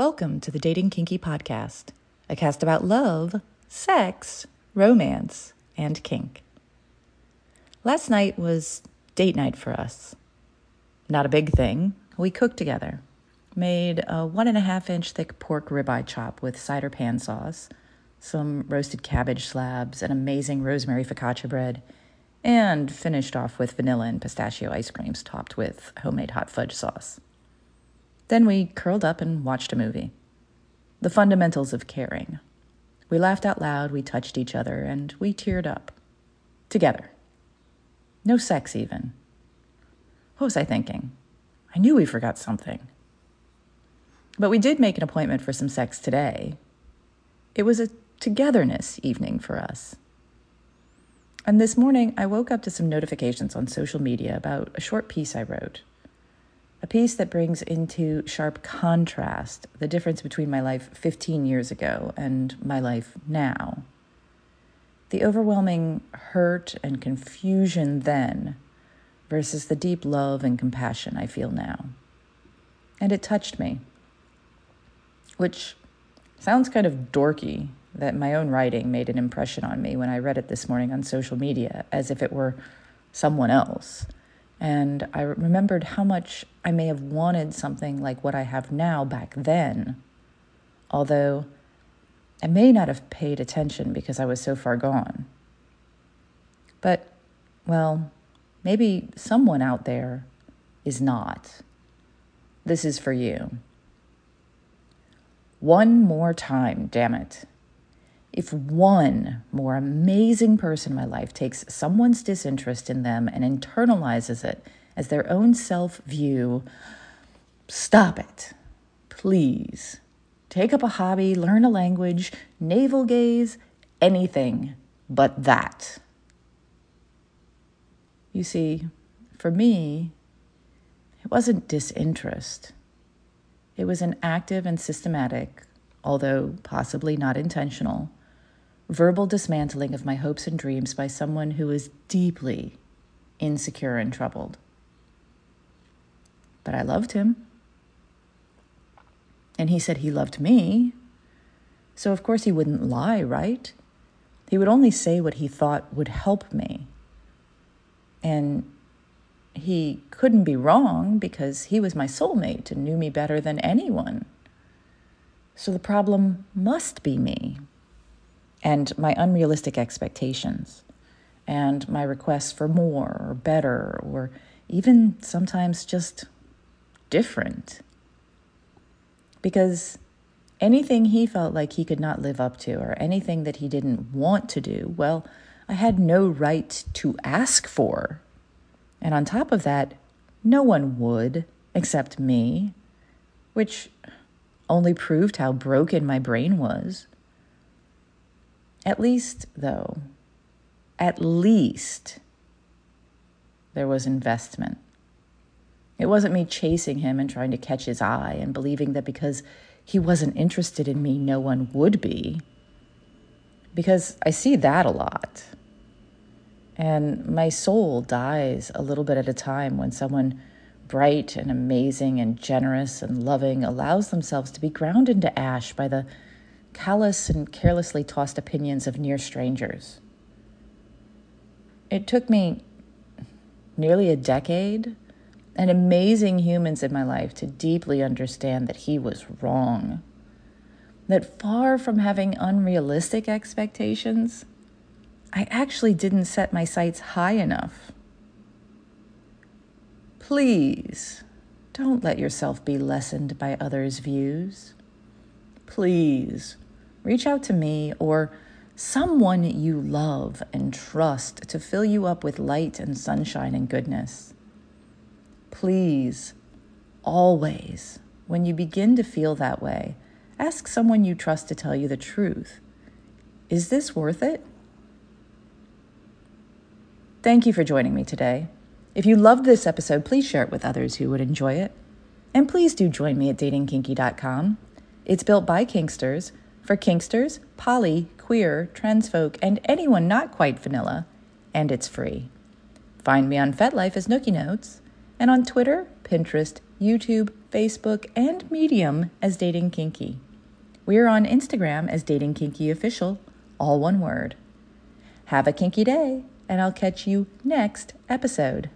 Welcome to the Dating Kinky Podcast, a cast about love, sex, romance, and kink. Last night was date night for us. Not a big thing. We cooked together, made a one and a half inch thick pork ribeye chop with cider pan sauce, some roasted cabbage slabs, an amazing rosemary focaccia bread, and finished off with vanilla and pistachio ice creams topped with homemade hot fudge sauce. Then we curled up and watched a movie. The fundamentals of caring. We laughed out loud, we touched each other, and we teared up. Together. No sex, even. What was I thinking? I knew we forgot something. But we did make an appointment for some sex today. It was a togetherness evening for us. And this morning, I woke up to some notifications on social media about a short piece I wrote a piece that brings into sharp contrast the difference between my life 15 years ago and my life now. The overwhelming hurt and confusion then versus the deep love and compassion I feel now. And it touched me, which sounds kind of dorky that my own writing made an impression on me when I read it this morning on social media as if it were someone else. And I remembered how much I may have wanted something like what I have now back then, although I may not have paid attention because I was so far gone. But, well, maybe someone out there is not. This is for you. One more time, damn it. If one more amazing person in my life takes someone's disinterest in them and internalizes it as their own self view, stop it. Please. Take up a hobby, learn a language, navel gaze, anything but that. You see, for me, it wasn't disinterest. It was an active and systematic, although possibly not intentional, verbal dismantling of my hopes and dreams by someone who is deeply insecure and troubled. But I loved him. And he said he loved me. So, of course, he wouldn't lie, right? He would only say what he thought would help me. And he couldn't be wrong because he was my soulmate and knew me better than anyone. So the problem must be me and my unrealistic expectations and my requests for more or better or even sometimes just different. Because anything he felt like he could not live up to or anything that he didn't want to do, well, I had no right to ask for. And on top of that, no one would except me, which only proved how broken my brain was. At least, though, at least there was investment. It wasn't me chasing him and trying to catch his eye and believing that because he wasn't interested in me, no one would be. Because I see that a lot. And my soul dies a little bit at a time when someone bright and amazing and generous and loving allows themselves to be ground into ash by the callous and carelessly tossed opinions of near strangers. It took me nearly a decade and amazing humans in my life to deeply understand that he was wrong. That far from having unrealistic expectations, I actually didn't set my sights high enough. Please don't let yourself be lessened by others' views. Please reach out to me or someone you love and trust to fill you up with light and sunshine and goodness. Please, always, when you begin to feel that way, ask someone you trust to tell you the truth. Is this worth it? Thank you for joining me today. If you loved this episode, please share it with others who would enjoy it. And please do join me at datingkinky.com. It's built by Kinksters for Kinksters, poly, queer, trans folk, and anyone not quite vanilla, and it's free. Find me on FetLife as Nookie Notes, and on Twitter, Pinterest, YouTube, Facebook, and Medium as Dating Kinky. We are on Instagram as Dating Kinky Official, all one word. Have a kinky day, and I'll catch you next episode.